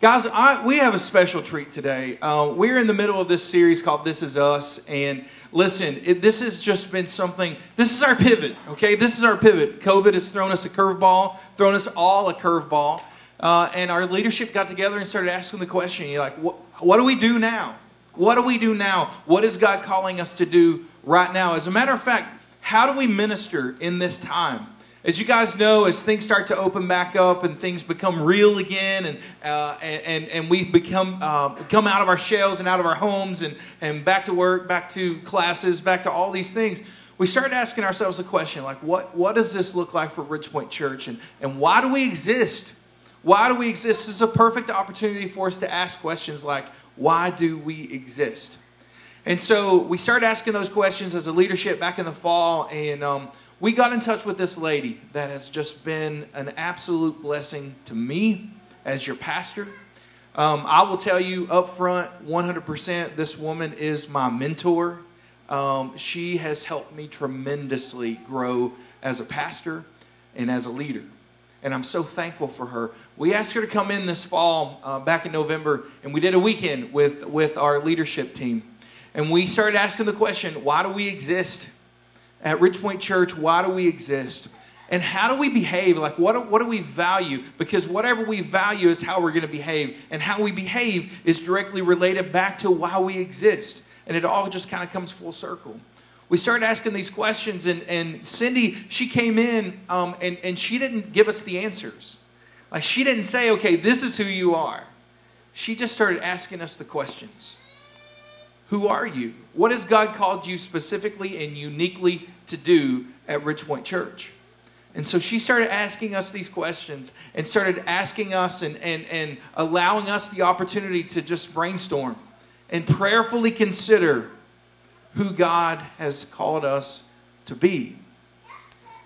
Guys, I, we have a special treat today. Uh, we're in the middle of this series called This Is Us. And listen, it, this has just been something, this is our pivot, okay? This is our pivot. COVID has thrown us a curveball, thrown us all a curveball. Uh, and our leadership got together and started asking the question you're like, what, what do we do now? What do we do now? What is God calling us to do right now? As a matter of fact, how do we minister in this time? As you guys know, as things start to open back up and things become real again, and uh, and, and we become uh, come out of our shells and out of our homes and, and back to work, back to classes, back to all these things, we start asking ourselves a question like, what what does this look like for Ridgepoint Church, and and why do we exist? Why do we exist? This is a perfect opportunity for us to ask questions like, why do we exist? And so we started asking those questions as a leadership back in the fall, and um, we got in touch with this lady that has just been an absolute blessing to me as your pastor. Um, I will tell you up front 100% this woman is my mentor. Um, she has helped me tremendously grow as a pastor and as a leader. And I'm so thankful for her. We asked her to come in this fall, uh, back in November, and we did a weekend with, with our leadership team. And we started asking the question why do we exist? At Ridgepoint Church, why do we exist? And how do we behave? Like, what do, what do we value? Because whatever we value is how we're going to behave. And how we behave is directly related back to why we exist. And it all just kind of comes full circle. We started asking these questions, and, and Cindy, she came in um, and, and she didn't give us the answers. Like, she didn't say, okay, this is who you are. She just started asking us the questions. Who are you? What has God called you specifically and uniquely to do at Ridgepoint Church? And so she started asking us these questions and started asking us and, and, and allowing us the opportunity to just brainstorm and prayerfully consider who God has called us to be.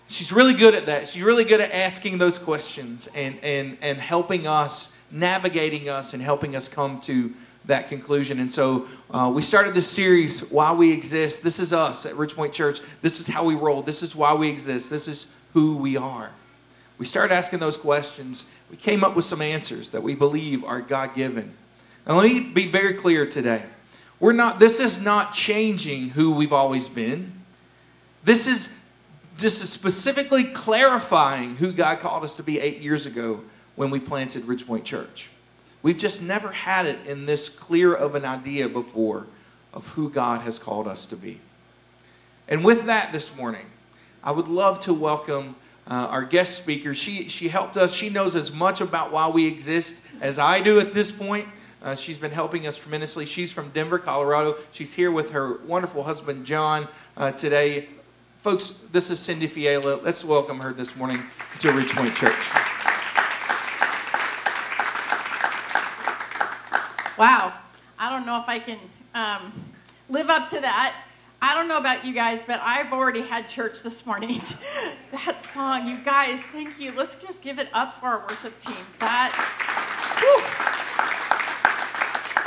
She's really good at that. She's really good at asking those questions and, and, and helping us, navigating us, and helping us come to that conclusion. And so uh, we started this series, Why We Exist. This is us at Ridgepoint Church. This is how we roll. This is why we exist. This is who we are. We started asking those questions. We came up with some answers that we believe are God given. Now, let me be very clear today. We're not, this is not changing who we've always been. This is just specifically clarifying who God called us to be eight years ago when we planted Ridgepoint Church. We've just never had it in this clear of an idea before of who God has called us to be. And with that this morning, I would love to welcome uh, our guest speaker. She, she helped us. She knows as much about why we exist as I do at this point. Uh, she's been helping us tremendously. She's from Denver, Colorado. She's here with her wonderful husband, John, uh, today. Folks, this is Cindy Fiala. Let's welcome her this morning to Ridgepoint Church. Wow. I don't know if I can um, live up to that. I don't know about you guys, but I've already had church this morning. that song, you guys, thank you. Let's just give it up for our worship team. That, whew.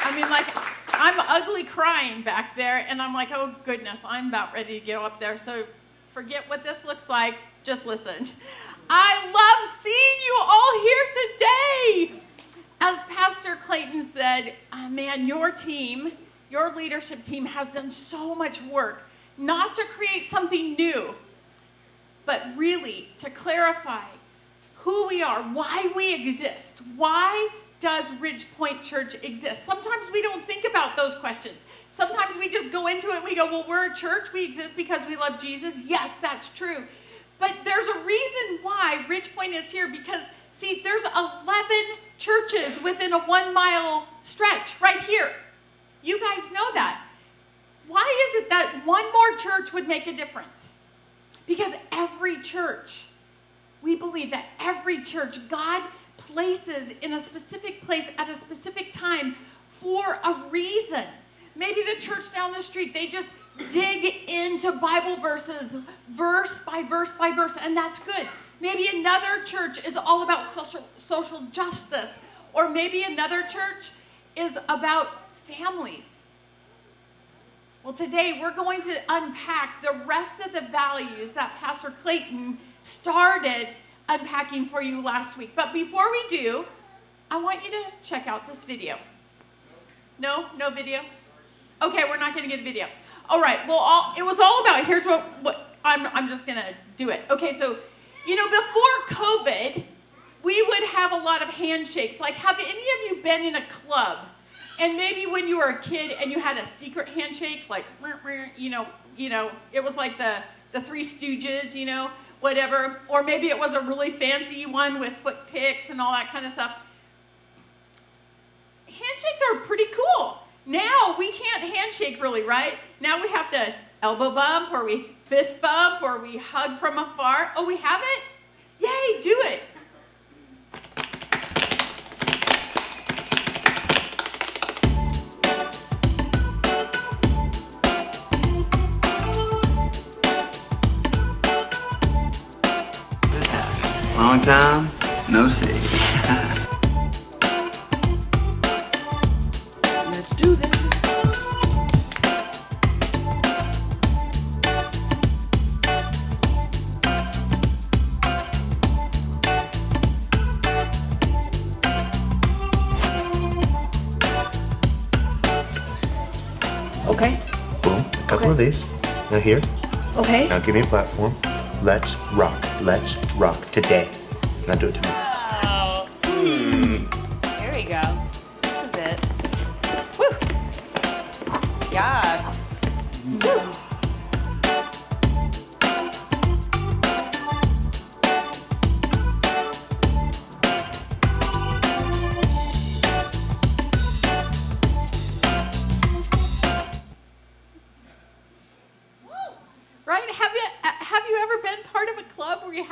I mean, like, I'm ugly crying back there, and I'm like, oh goodness, I'm about ready to go up there. So forget what this looks like. Just listen. I love seeing you all here today as Pastor Clayton said, oh, man, your team, your leadership team has done so much work, not to create something new, but really to clarify who we are, why we exist, why does Ridgepoint Church exist? Sometimes we don't think about those questions. Sometimes we just go into it and we go, well, we're a church, we exist because we love Jesus. Yes, that's true. But there's a reason why Ridgepoint is here because, see, there's 11 churches within a one mile stretch right here. You guys know that. Why is it that one more church would make a difference? Because every church, we believe that every church, God places in a specific place at a specific time for a reason. Maybe the church down the street, they just dig into Bible verses, verse by verse by verse, and that's good. Maybe another church is all about social, social justice, or maybe another church is about families. Well, today we're going to unpack the rest of the values that Pastor Clayton started unpacking for you last week. But before we do, I want you to check out this video. No, no video. Okay, we're not going to get a video. All right. Well, all, it was all about. Here's what what I'm. I'm just going to do it. Okay. So, you know, before COVID, we would have a lot of handshakes. Like, have any of you been in a club? And maybe when you were a kid and you had a secret handshake, like, you know, you know, it was like the the Three Stooges, you know, whatever. Or maybe it was a really fancy one with foot picks and all that kind of stuff. Handshakes are pretty cool. Now we can't handshake really, right? Now we have to elbow bump or we fist bump or we hug from afar. Oh, we have it? Yay, do it. Long time, no see. Here. Okay. Now give me a platform. Let's rock. Let's rock today. Now do it to me.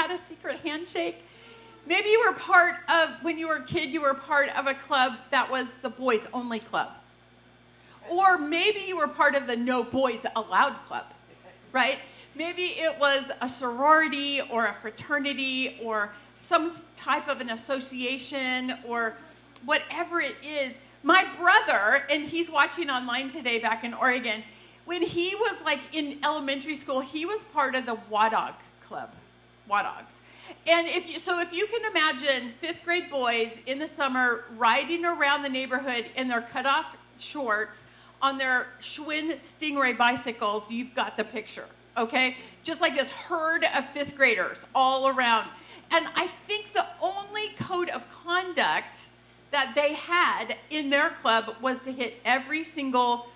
Had a secret handshake? Maybe you were part of when you were a kid. You were part of a club that was the boys only club, or maybe you were part of the no boys allowed club, right? Maybe it was a sorority or a fraternity or some type of an association or whatever it is. My brother, and he's watching online today back in Oregon, when he was like in elementary school, he was part of the Wadog Club, Wadogs. And if you, so if you can imagine fifth grade boys in the summer riding around the neighborhood in their cutoff shorts on their Schwinn Stingray bicycles, you've got the picture, okay? Just like this herd of fifth graders all around. And I think the only code of conduct that they had in their club was to hit every single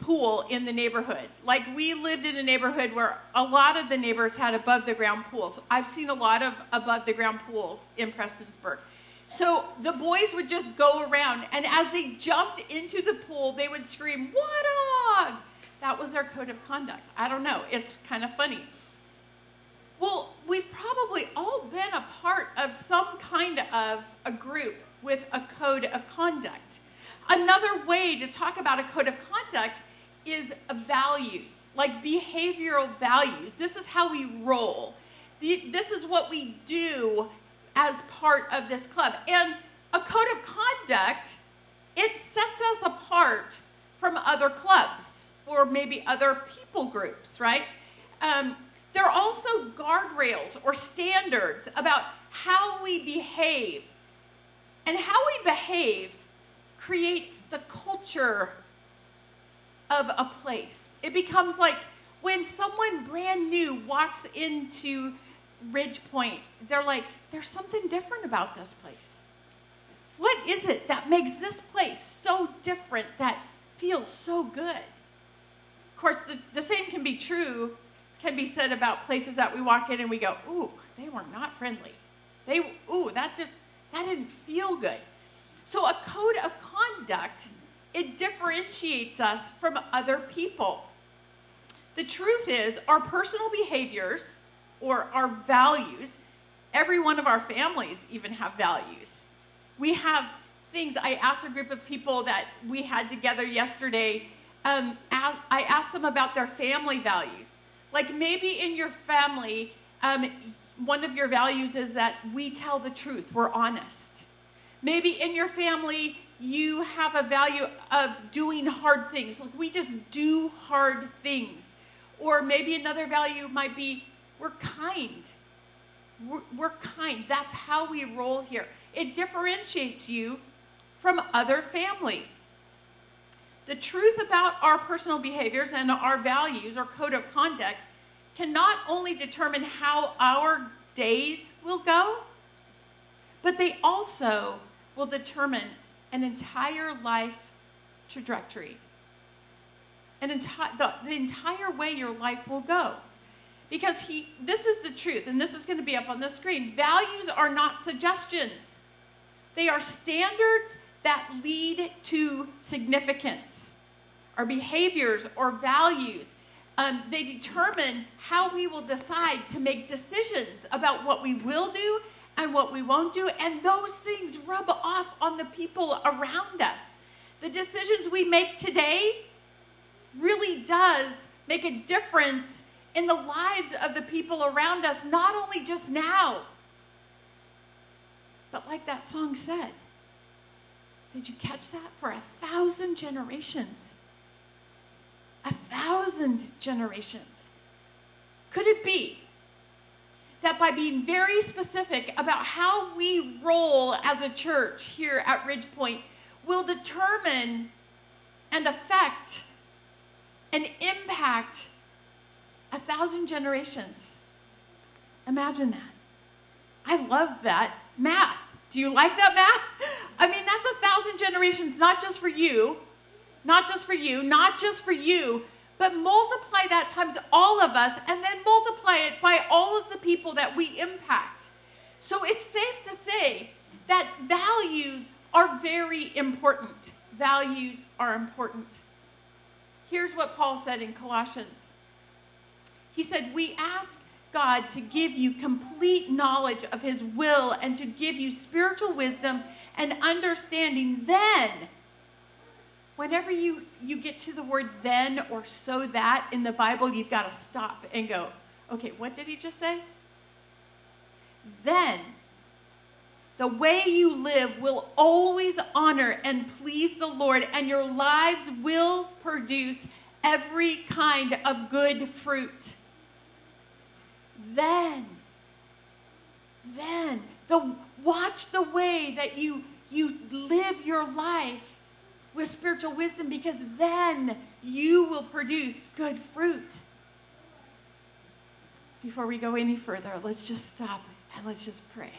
pool in the neighborhood. Like we lived in a neighborhood where a lot of the neighbors had above the ground pools. I've seen a lot of above the ground pools in Prestonsburg. So the boys would just go around, and as they jumped into the pool, they would scream, Wadog! That was their code of conduct. I don't know. It's kind of funny. Well, we've probably all been a part of some kind of a group with a code of conduct. Another way to talk about a code of conduct is values, like behavioral values. This is how we roll. This is what we do as part of this club. And a code of conduct, it sets us apart from other clubs or maybe other people groups, right? Um, there are also guardrails or standards about how we behave. And how we behave creates the culture of a place. It becomes like when someone brand new walks into Ridge Point, they're like, there's something different about this place. What is it that makes this place so different that feels so good? Of course, the, the same can be true, can be said about places that we walk in and we go, ooh, they were not friendly. They, ooh, that just, that didn't feel good. So a code of conduct, it differentiates us from other people. The truth is, our personal behaviors or our values, every one of our families even have values. We have things. I asked a group of people that we had together yesterday, um, I asked them about their family values. Like maybe in your family, um, one of your values is that we tell the truth, we're honest. Maybe in your family, you have a value of doing hard things. Like we just do hard things. Or maybe another value might be we're kind. We're, we're kind. That's how we roll here. it differentiates you from other families. The truth about our personal behaviors and our values or code of conduct can not only determine how our days will go, but they also will determine an entire life trajectory. An enti- the, the entire way your life will go. Because he, this is the truth, and this is going to be up on the screen. Values are not suggestions, they are standards that lead to significance. Our behaviors or values, um, they determine how we will decide to make decisions about what we will do and what we won't do, and those things rub off on the people around us. The decisions we make today really does make a difference in the lives of the people around us, not only just now, but like that song said. Did you catch that? For a thousand generations. A thousand generations. Could it be that by being very specific about how we roll as a church here at Ridgepoint will determine and affect and impact a thousand generations. Imagine that. I love that math. Do you like that math? I mean, that's a thousand generations, not just for you, not just for you, not just for you, but multiply that times all of us and then multiply it by all of the people that we impact. So it's safe to say that values are very important. Values are important. Here's what Paul said in Colossians He said, We ask God to give you complete knowledge of His will and to give you spiritual wisdom and understanding. Then, whenever you, you get to the word then or so that in the Bible, you've got to stop and go, okay, what did he just say? Then, the way you live will always honor and please the Lord, and your lives will produce every kind of good fruit. Then, then, the, watch the way that you, you live your life with spiritual wisdom because then you will produce good fruit. Before we go any further, let's just stop and let's just pray.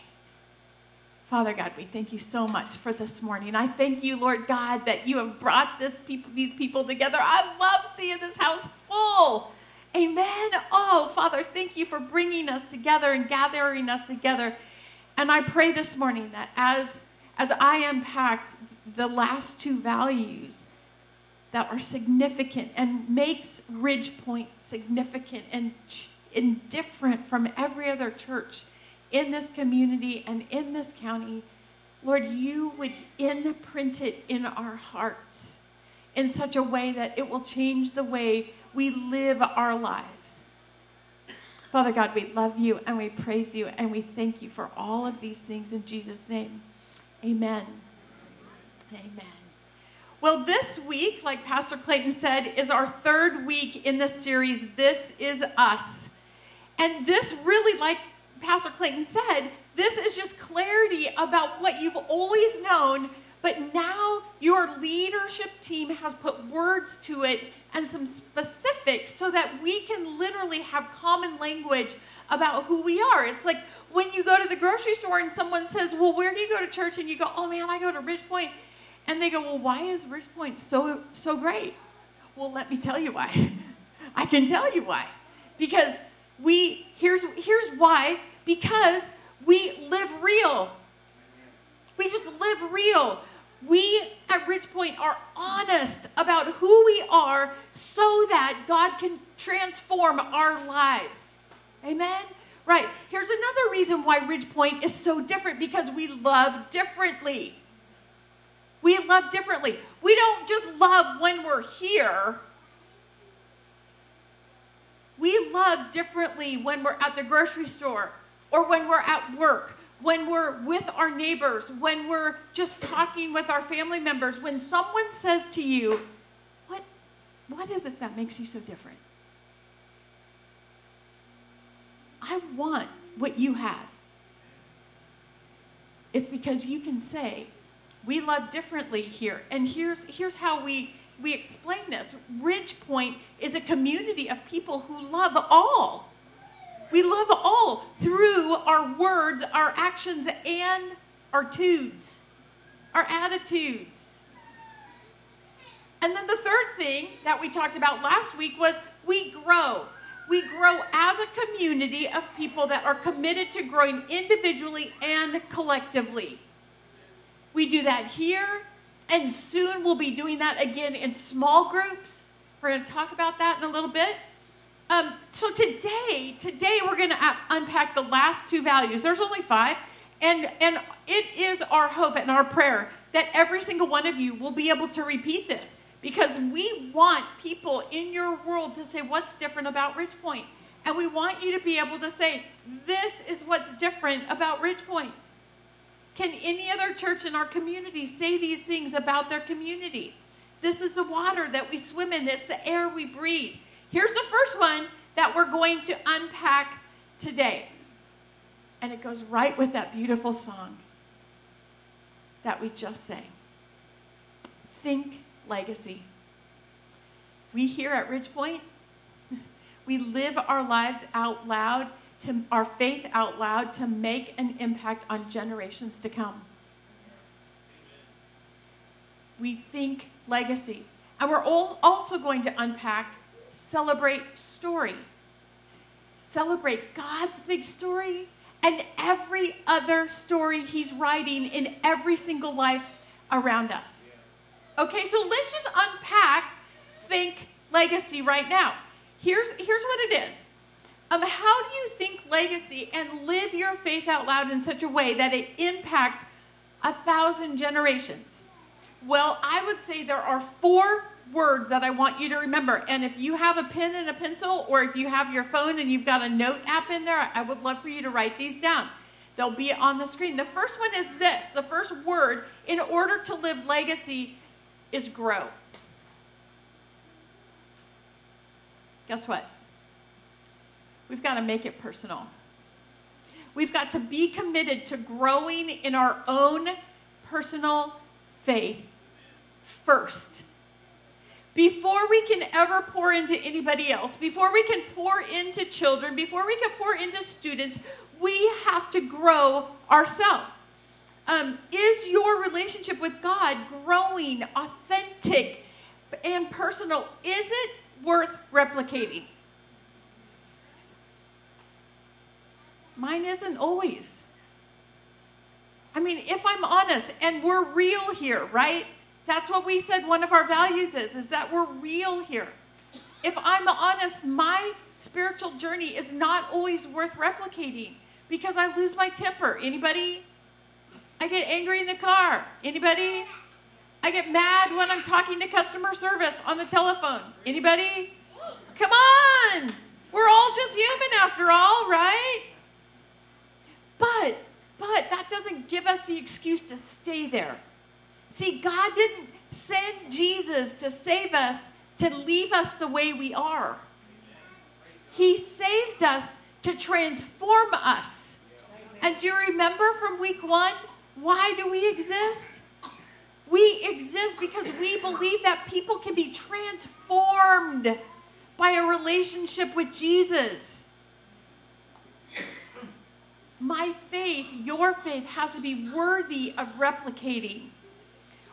Father God, we thank you so much for this morning. I thank you, Lord God, that you have brought this people, these people together. I love seeing this house full. Amen. Oh, Father, thank you for bringing us together and gathering us together. And I pray this morning that as, as I unpack the last two values that are significant and makes Ridgepoint significant and, and different from every other church in this community and in this county, Lord, you would imprint it in our hearts in such a way that it will change the way we live our lives. Father God, we love you and we praise you and we thank you for all of these things in Jesus' name. Amen. Amen. Well, this week, like Pastor Clayton said, is our third week in the series, This Is Us. And this really, like Pastor Clayton said, this is just clarity about what you've always known, but now your leadership team has put words to it and some specifics so that we can literally have common language about who we are. It's like when you go to the grocery store and someone says, Well, where do you go to church? And you go, Oh man, I go to Ridgepoint. And they go, Well, why is Ridgepoint so so great? Well, let me tell you why. I can tell you why. Because we here's here's why because we live real. We just live real. We at Ridgepoint are honest about who we are so that God can transform our lives. Amen? Right. Here's another reason why Ridgepoint is so different because we love differently. We love differently. We don't just love when we're here. We love differently when we're at the grocery store or when we're at work, when we're with our neighbors, when we're just talking with our family members, when someone says to you, What, what is it that makes you so different? I want what you have. It's because you can say, we love differently here. And here's, here's how we, we explain this Ridge Point is a community of people who love all. We love all through our words, our actions, and our tudes, our attitudes. And then the third thing that we talked about last week was we grow. We grow as a community of people that are committed to growing individually and collectively. We do that here, and soon we'll be doing that again in small groups. We're going to talk about that in a little bit. Um, so today, today we're going to unpack the last two values. There's only five, and and it is our hope and our prayer that every single one of you will be able to repeat this because we want people in your world to say what's different about Ridge Point, and we want you to be able to say this is what's different about Ridge Point. Can any other church in our community say these things about their community? This is the water that we swim in, it's the air we breathe. Here's the first one that we're going to unpack today. And it goes right with that beautiful song that we just sang. Think legacy. We here at Ridge Point, we live our lives out loud to our faith out loud to make an impact on generations to come. We think legacy. And we're all also going to unpack celebrate story. Celebrate God's big story and every other story He's writing in every single life around us. Okay, so let's just unpack think legacy right now. Here's, here's what it is how do you think legacy and live your faith out loud in such a way that it impacts a thousand generations? Well, I would say there are four words that I want you to remember. And if you have a pen and a pencil, or if you have your phone and you've got a note app in there, I would love for you to write these down. They'll be on the screen. The first one is this the first word in order to live legacy is grow. Guess what? We've got to make it personal. We've got to be committed to growing in our own personal faith first. Before we can ever pour into anybody else, before we can pour into children, before we can pour into students, we have to grow ourselves. Um, is your relationship with God growing, authentic, and personal? Is it worth replicating? Mine isn't always. I mean, if I'm honest and we're real here, right? That's what we said one of our values is, is that we're real here. If I'm honest, my spiritual journey is not always worth replicating because I lose my temper. Anybody? I get angry in the car. Anybody? I get mad when I'm talking to customer service on the telephone. Anybody? Come on! We're all just human after all, right? But, but that doesn't give us the excuse to stay there. See, God didn't send Jesus to save us to leave us the way we are. He saved us to transform us. And do you remember from week one? Why do we exist? We exist because we believe that people can be transformed by a relationship with Jesus my faith, your faith, has to be worthy of replicating.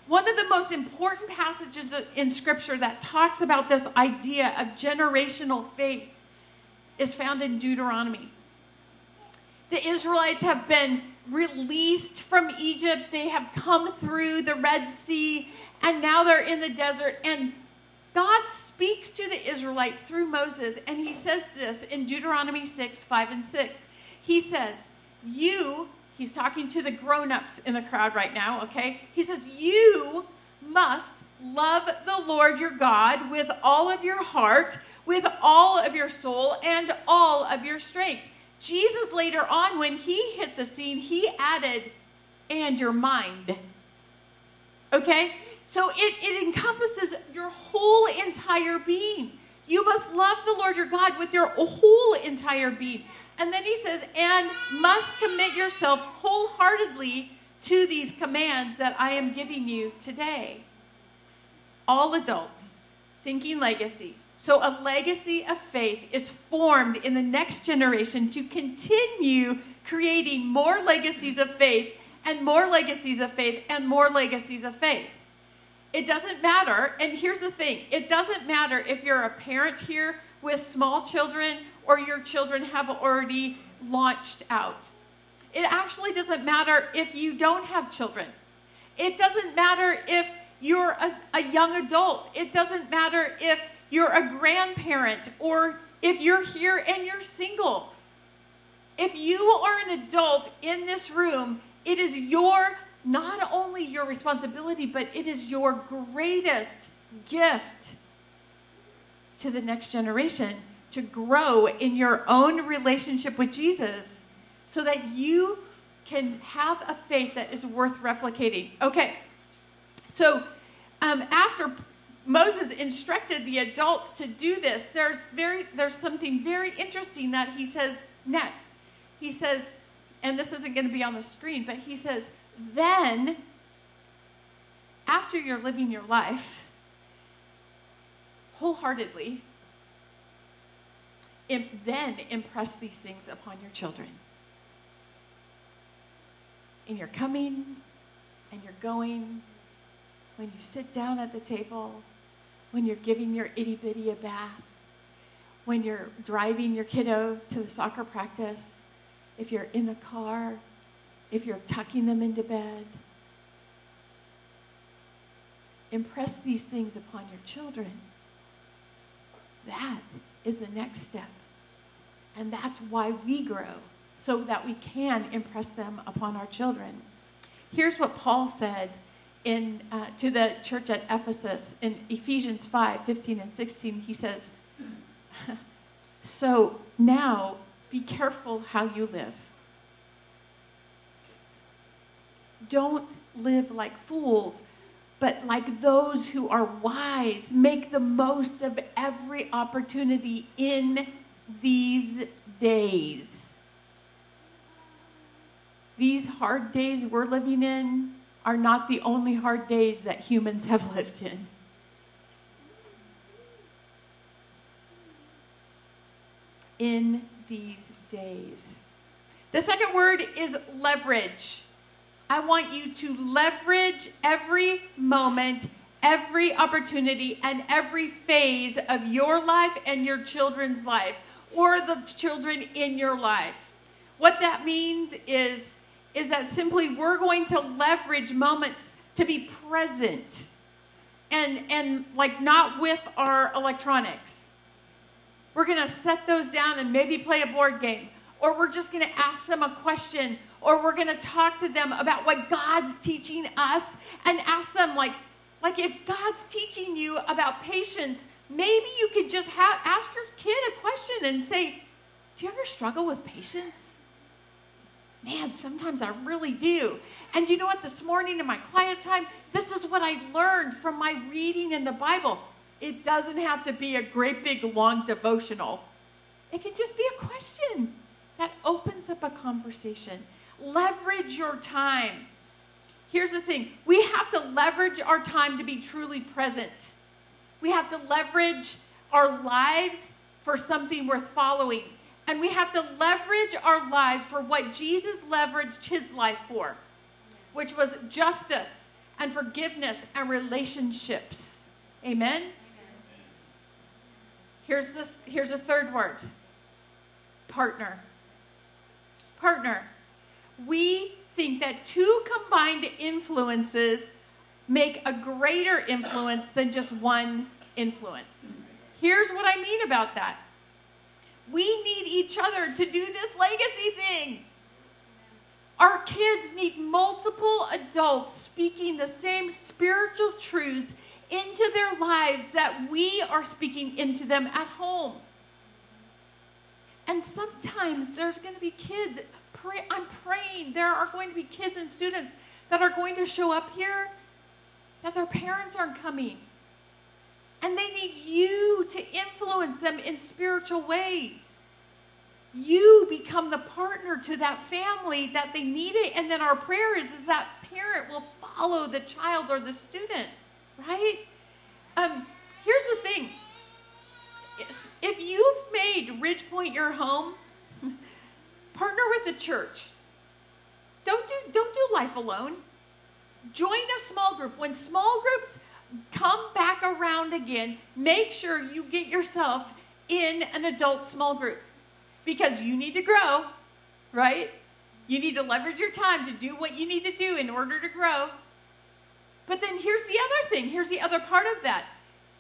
One of the most important passages in Scripture that talks about this idea of generational faith is found in Deuteronomy. The Israelites have been released from Egypt, they have come through the Red Sea, and now they're in the desert. And God speaks to the Israelite through Moses, and he says this in Deuteronomy 6 5 and 6. He says, you, he's talking to the grown ups in the crowd right now, okay? He says, You must love the Lord your God with all of your heart, with all of your soul, and all of your strength. Jesus later on, when he hit the scene, he added, and your mind. Okay? So it, it encompasses your whole entire being. You must love the Lord your God with your whole entire being. And then he says, and must commit yourself wholeheartedly to these commands that I am giving you today. All adults, thinking legacy. So, a legacy of faith is formed in the next generation to continue creating more legacies of faith and more legacies of faith and more legacies of faith. It doesn't matter, and here's the thing it doesn't matter if you're a parent here with small children or your children have already launched out. It actually doesn't matter if you don't have children. It doesn't matter if you're a, a young adult. It doesn't matter if you're a grandparent or if you're here and you're single. If you are an adult in this room, it is your, not only your responsibility, but it is your greatest gift to the next generation to grow in your own relationship with Jesus so that you can have a faith that is worth replicating. Okay, so um, after Moses instructed the adults to do this, there's, very, there's something very interesting that he says next. He says, and this isn't going to be on the screen, but he says, then, after you're living your life wholeheartedly, then impress these things upon your children. In your coming and your going, when you sit down at the table, when you're giving your itty bitty a bath, when you're driving your kiddo to the soccer practice, if you're in the car, if you're tucking them into bed. Impress these things upon your children. That is the next step. And that's why we grow, so that we can impress them upon our children. Here's what Paul said in, uh, to the church at Ephesus in Ephesians 5 15 and 16. He says, So now be careful how you live. Don't live like fools, but like those who are wise. Make the most of every opportunity in these days. These hard days we're living in are not the only hard days that humans have lived in. In these days. The second word is leverage. I want you to leverage every moment, every opportunity, and every phase of your life and your children's life, or the children in your life. What that means is, is that simply we're going to leverage moments to be present and, and like not with our electronics. We're going to set those down and maybe play a board game. Or we're just going to ask them a question. Or we're going to talk to them about what God's teaching us and ask them, like, like if God's teaching you about patience, maybe you could just ha- ask your kid a question and say, Do you ever struggle with patience? Man, sometimes I really do. And you know what? This morning in my quiet time, this is what I learned from my reading in the Bible. It doesn't have to be a great big long devotional. It can just be a question that opens up a conversation. Leverage your time. Here's the thing we have to leverage our time to be truly present. We have to leverage our lives for something worth following. And we have to leverage our lives for what Jesus leveraged his life for, which was justice and forgiveness and relationships. Amen? Here's, this, here's a third word partner. Partner. We think that two combined influences make a greater influence than just one influence. Here's what I mean about that we need each other to do this legacy thing. Our kids need multiple adults speaking the same spiritual truths into their lives that we are speaking into them at home. And sometimes there's going to be kids, pray, I'm praying, there are going to be kids and students that are going to show up here that their parents aren't coming. And they need you to influence them in spiritual ways. you become the partner to that family that they need it. And then our prayer is, is that parent will follow the child or the student, right? Um, here's the thing. If you've made Ridgepoint your home, partner with the church. Don't do, don't do life alone. Join a small group. When small groups come back around again, make sure you get yourself in an adult small group because you need to grow, right? You need to leverage your time to do what you need to do in order to grow. But then here's the other thing here's the other part of that.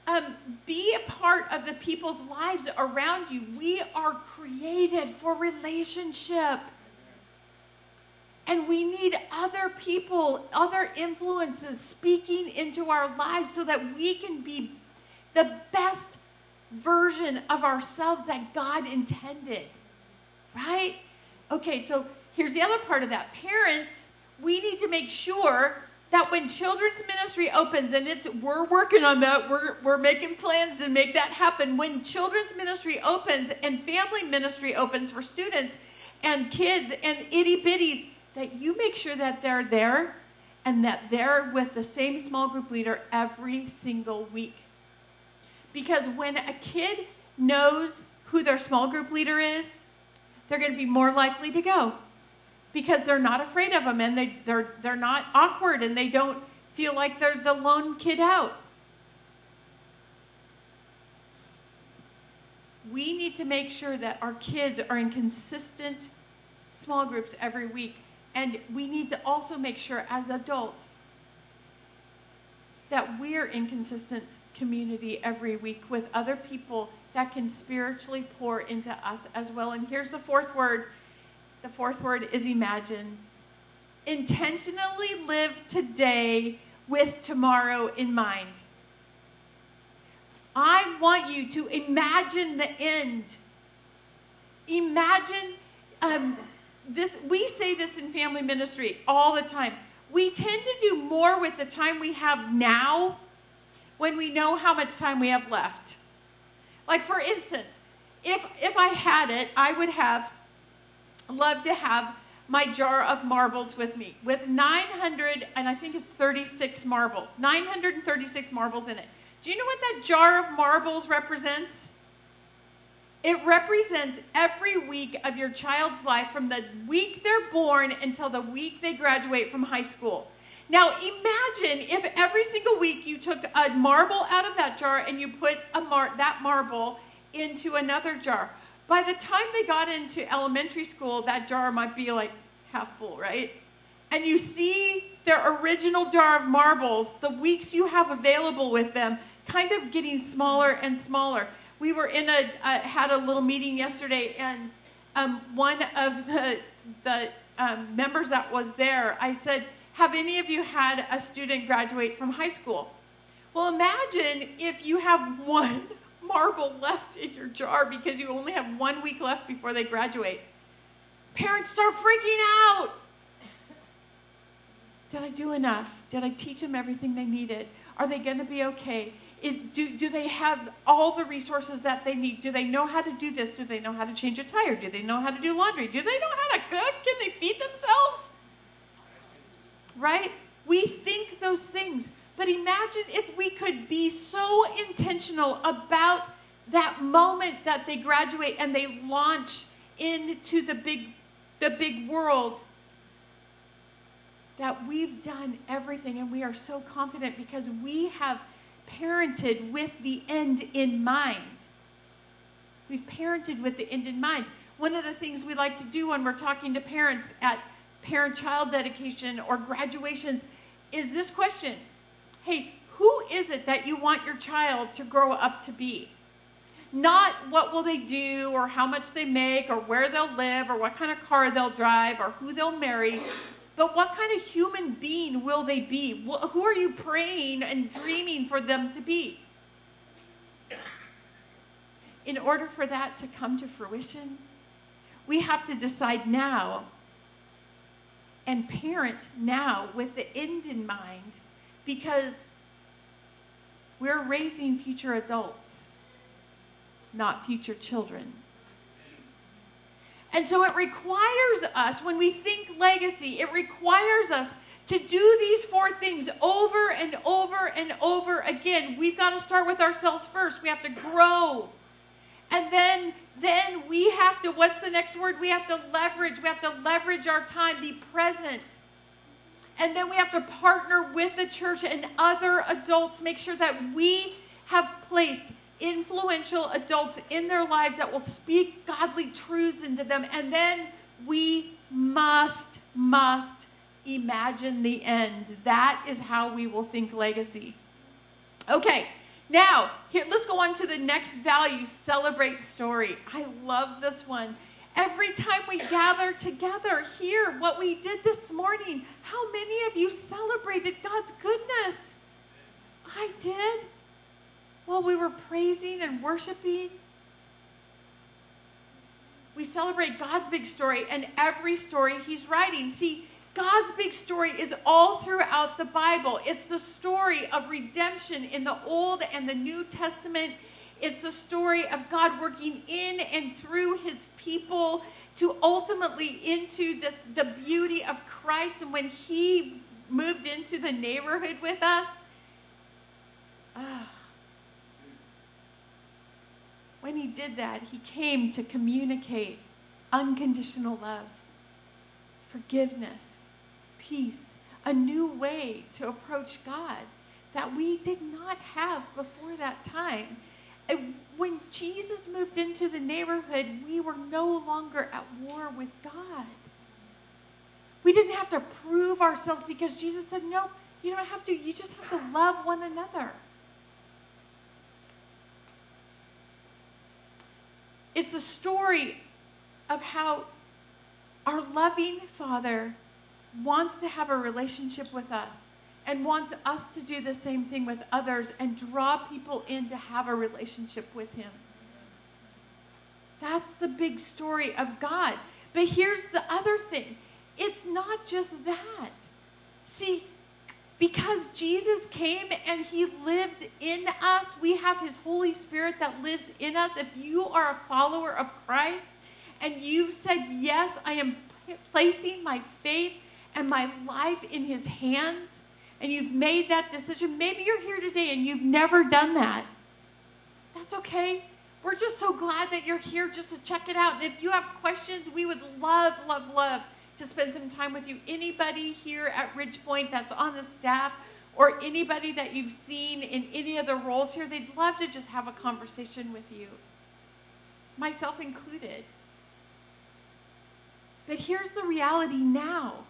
Um, be a part of the people's lives around you. We are created for relationship. And we need other people, other influences speaking into our lives so that we can be the best version of ourselves that God intended. Right? Okay, so here's the other part of that. Parents, we need to make sure that when children's ministry opens and it's we're working on that we're, we're making plans to make that happen. When children's ministry opens and family ministry opens for students and kids and itty bitties that you make sure that they're there and that they're with the same small group leader every single week. Because when a kid knows who their small group leader is they're going to be more likely to go because they're not afraid of them and they, they're, they're not awkward and they don't feel like they're the lone kid out. We need to make sure that our kids are in consistent small groups every week. And we need to also make sure as adults that we're in consistent community every week with other people that can spiritually pour into us as well. And here's the fourth word the fourth word is imagine. Intentionally live today with tomorrow in mind. I want you to imagine the end. Imagine um, this. We say this in family ministry all the time. We tend to do more with the time we have now when we know how much time we have left. Like, for instance, if, if I had it, I would have love to have my jar of marbles with me with 900 and I think it's 36 marbles. 936 marbles in it. Do you know what that jar of marbles represents? It represents every week of your child's life from the week they're born until the week they graduate from high school. Now imagine if every single week you took a marble out of that jar and you put a mar- that marble into another jar. By the time they got into elementary school, that jar might be like half full, right? And you see their original jar of marbles, the weeks you have available with them, kind of getting smaller and smaller. We were in a had a little meeting yesterday, and um, one of the the um, members that was there, I said, "Have any of you had a student graduate from high school?" Well, imagine if you have one marble left in your jar because you only have one week left before they graduate. Parents start freaking out. Did I do enough? Did I teach them everything they needed? Are they going to be okay? It, do, do they have all the resources that they need? Do they know how to do this? Do they know how to change a tire? Do they know how to do laundry? Do they know how to cook? Can they feed themselves? Right? We think those things. But imagine if we could be so intentional about that moment that they graduate and they launch into the big the big world that we've done everything and we are so confident because we have parented with the end in mind. We've parented with the end in mind. One of the things we like to do when we're talking to parents at parent child dedication or graduations is this question hey, who is it that you want your child to grow up to be? Not what will they do or how much they make or where they'll live or what kind of car they'll drive or who they'll marry, but what kind of human being will they be? Who are you praying and dreaming for them to be? In order for that to come to fruition, we have to decide now and parent now with the end in mind because we're raising future adults, not future children. And so it requires us, when we think legacy, it requires us to do these four things over and over and over again. We've got to start with ourselves first. We have to grow. And then then we have to what's the next word? We have to leverage. We have to leverage our time, be present. And then we have to partner with the church and other adults, make sure that we have placed influential adults in their lives that will speak godly truths into them. And then we must, must imagine the end. That is how we will think legacy. Okay, now here let's go on to the next value celebrate story. I love this one. Every time we gather together here, what we did this morning, how many of you celebrated God's goodness? I did. While we were praising and worshiping, we celebrate God's big story and every story He's writing. See, God's big story is all throughout the Bible. It's the story of redemption in the Old and the New Testament. It's the story of God working in and through his people to ultimately into this the beauty of Christ and when he moved into the neighborhood with us. Ah, when he did that, he came to communicate unconditional love, forgiveness, peace, a new way to approach God that we did not have before that time. When Jesus moved into the neighborhood, we were no longer at war with God. We didn't have to prove ourselves because Jesus said, No, you don't have to. You just have to love one another. It's the story of how our loving Father wants to have a relationship with us and wants us to do the same thing with others and draw people in to have a relationship with Him. That's the big story of God. But here's the other thing it's not just that. See, because Jesus came and he lives in us, we have his Holy Spirit that lives in us. If you are a follower of Christ and you've said, Yes, I am placing my faith and my life in his hands, and you've made that decision, maybe you're here today and you've never done that. That's okay. We're just so glad that you're here just to check it out. And if you have questions, we would love, love, love to spend some time with you. Anybody here at Ridgepoint that's on the staff or anybody that you've seen in any of the roles here, they'd love to just have a conversation with you, myself included. But here's the reality now.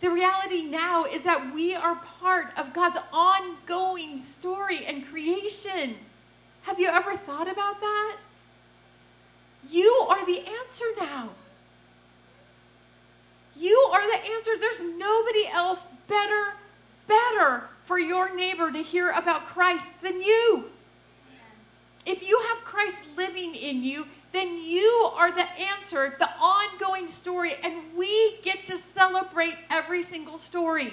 The reality now is that we are part of God's ongoing story and creation. Have you ever thought about that? You are the answer now. You are the answer. There's nobody else better, better for your neighbor to hear about Christ than you. If you have Christ living in you, then you are the answer, the ongoing story, and we get to celebrate every single story.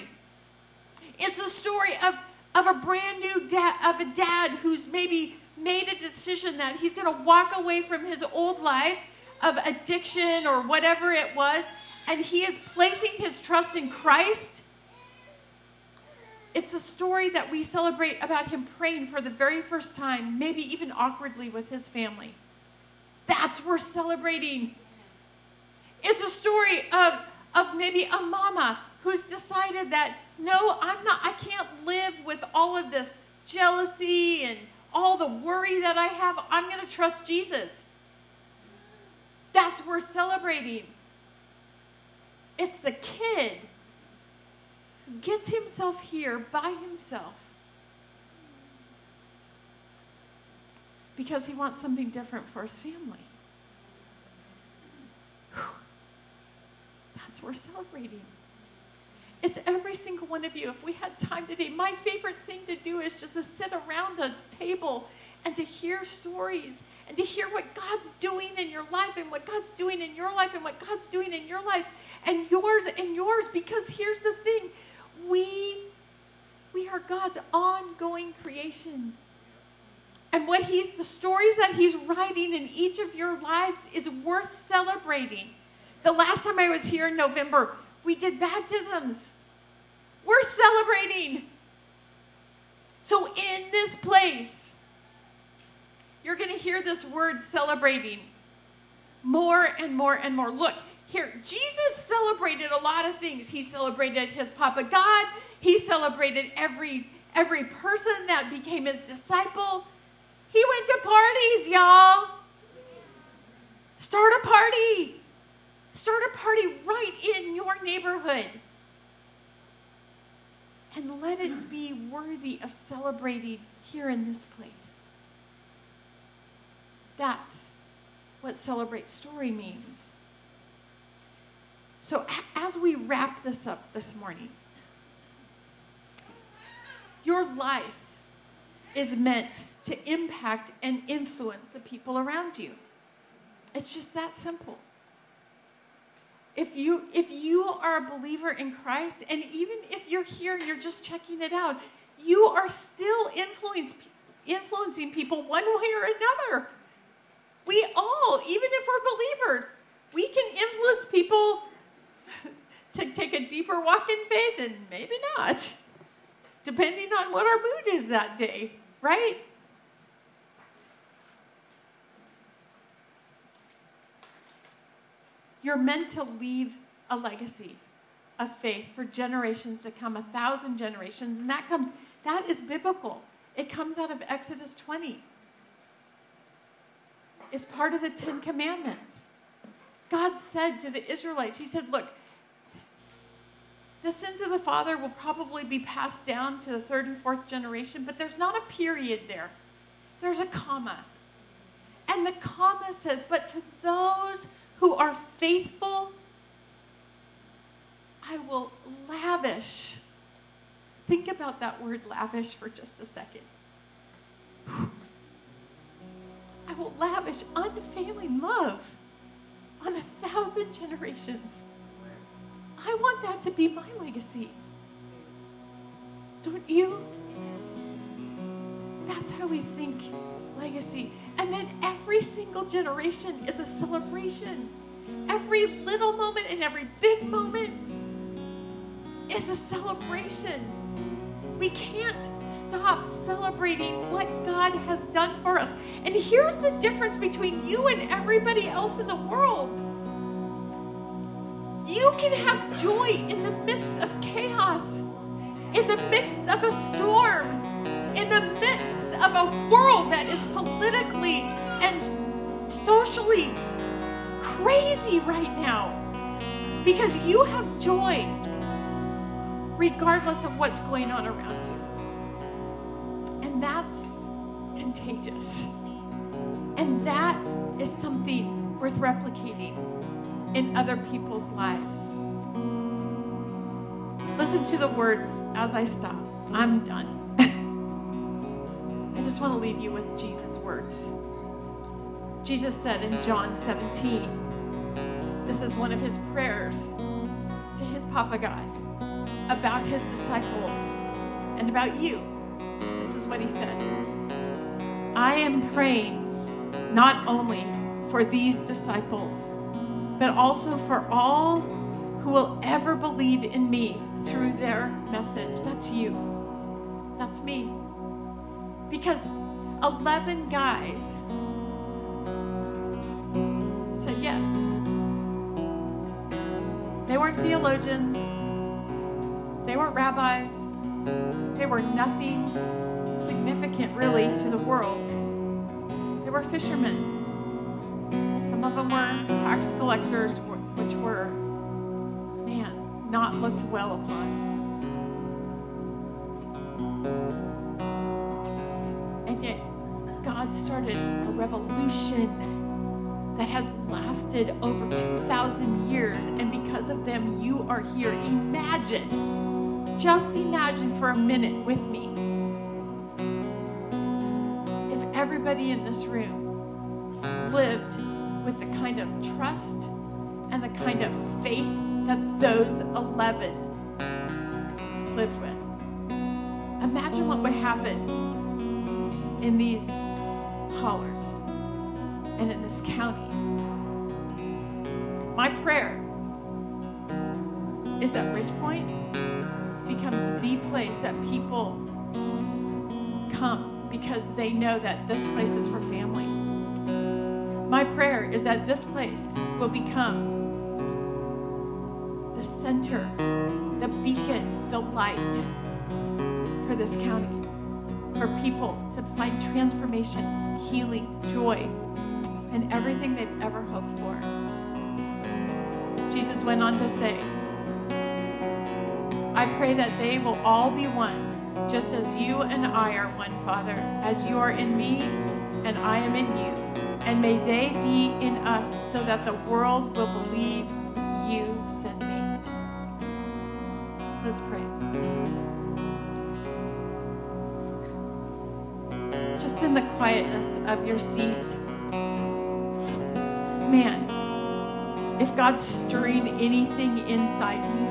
It's a story of, of a brand new dad, of a dad who's maybe made a decision that he's going to walk away from his old life of addiction or whatever it was, and he is placing his trust in Christ. It's the story that we celebrate about him praying for the very first time, maybe even awkwardly with his family. That's we're celebrating. It's a story of, of maybe a mama who's decided that no, I'm not, I can't live with all of this jealousy and all the worry that I have. I'm going to trust Jesus. That's we're celebrating. It's the kid who gets himself here by himself because he wants something different for his family. Whew. That's we're celebrating. It's every single one of you. If we had time today, my favorite thing to do is just to sit around a table and to hear stories and to hear what God's doing in your life and what God's doing in your life and what God's doing in your life and yours and yours because here's the thing we we are God's ongoing creation And what he's the stories that he's writing in each of your lives is worth celebrating. The last time I was here in November, we did baptisms. We're celebrating. So in this place, you're going to hear this word celebrating more and more and more. Look, here, Jesus celebrated a lot of things. He celebrated his Papa God. He celebrated every every person that became his disciple. He went to parties, y'all. Start a party. Start a party right in your neighborhood. And let it be worthy of celebrating here in this place. That's what Celebrate Story means. So, as we wrap this up this morning, your life is meant to impact and influence the people around you. It's just that simple. If you if you are a believer in Christ and even if you're here you're just checking it out, you are still influence, influencing people one way or another. We all, even if we're believers, we can influence people to take a deeper walk in faith and maybe not, depending on what our mood is that day, right? You're meant to leave a legacy of faith for generations to come, a thousand generations, and that comes, that is biblical. It comes out of Exodus 20 It's part of the Ten Commandments. God said to the Israelites, He said, Look, the sins of the father will probably be passed down to the third and fourth generation, but there's not a period there. There's a comma. And the comma says, But to those who are faithful, I will lavish. Think about that word lavish for just a second. I will lavish unfailing love on a thousand generations. I want that to be my legacy. Don't you? That's how we think legacy. And then every single generation is a celebration. Every little moment and every big moment is a celebration. We can't stop celebrating what God has done for us. And here's the difference between you and everybody else in the world. You can have joy in the midst of chaos, in the midst of a storm, in the midst of a world that is politically and socially crazy right now. Because you have joy regardless of what's going on around you. And that's contagious. And that is something worth replicating in other people's lives. Listen to the words as I stop. I'm done. Just want to leave you with Jesus' words. Jesus said in John 17, this is one of his prayers to his Papa God about his disciples and about you. This is what he said I am praying not only for these disciples, but also for all who will ever believe in me through their message. That's you. That's me. Because 11 guys said yes. They weren't theologians. They weren't rabbis. They were nothing significant really to the world. They were fishermen. Some of them were tax collectors, which were, man, not looked well upon. Started a revolution that has lasted over 2,000 years, and because of them, you are here. Imagine, just imagine for a minute with me if everybody in this room lived with the kind of trust and the kind of faith that those 11 lived with. Imagine what would happen in these hollers and in this county. My prayer is that Ridgepoint becomes the place that people come because they know that this place is for families. My prayer is that this place will become the center, the beacon, the light for this county, for people to find transformation, healing, joy, and everything they've ever hoped for. Jesus went on to say, I pray that they will all be one, just as you and I are one, Father, as you are in me and I am in you. And may they be in us so that the world will believe you sent me. Let's pray. Just in the quietness of your seat. Man, if God's stirring anything inside you,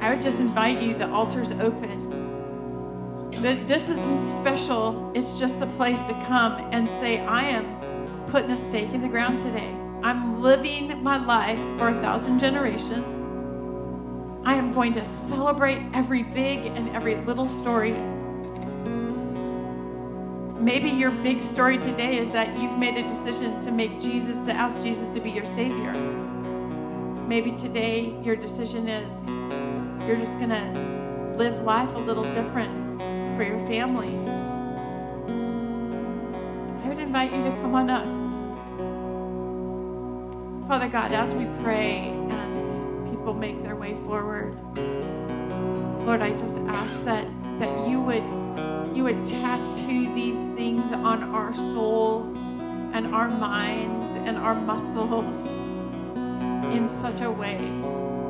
I would just invite you, the altar's open. That this isn't special, it's just a place to come and say, I am putting a stake in the ground today. I'm living my life for a thousand generations. I am going to celebrate every big and every little story. Maybe your big story today is that you've made a decision to make Jesus, to ask Jesus to be your Savior. Maybe today your decision is you're just going to live life a little different for your family. I would invite you to come on up. Father God, as we pray and people make their way forward, Lord, I just ask that, that you would you would tattoo these things on our souls and our minds and our muscles in such a way,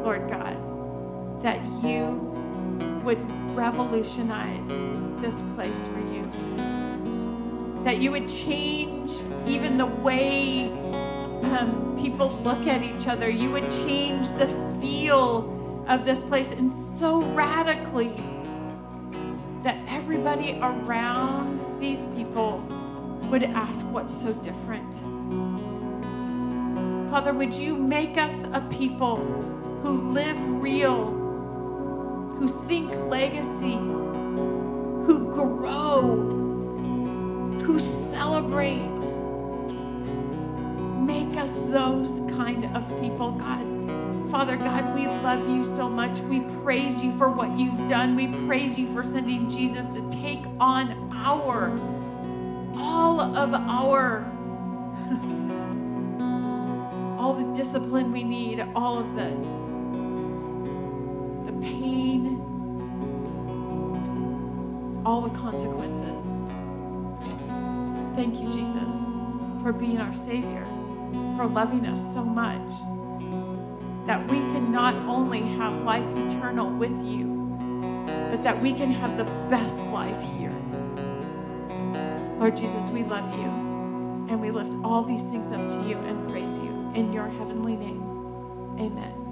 Lord God, that you would revolutionize this place for you. That you would change even the way um, people look at each other. You would change the feel of this place and so radically everybody around these people would ask what's so different. Father, would you make us a people who live real, who think legacy, who grow, who celebrate? Make us those kind of people, God. Father God, we love you so much. We praise you for what you've done. We praise you for sending Jesus to take on our, all of our, all the discipline we need, all of the, the pain, all the consequences. Thank you, Jesus, for being our Savior, for loving us so much that we can not only have life eternal with you, but that we can have the best life here. Lord Jesus, we love you and we lift all these things up to you and praise you in your heavenly name. Amen.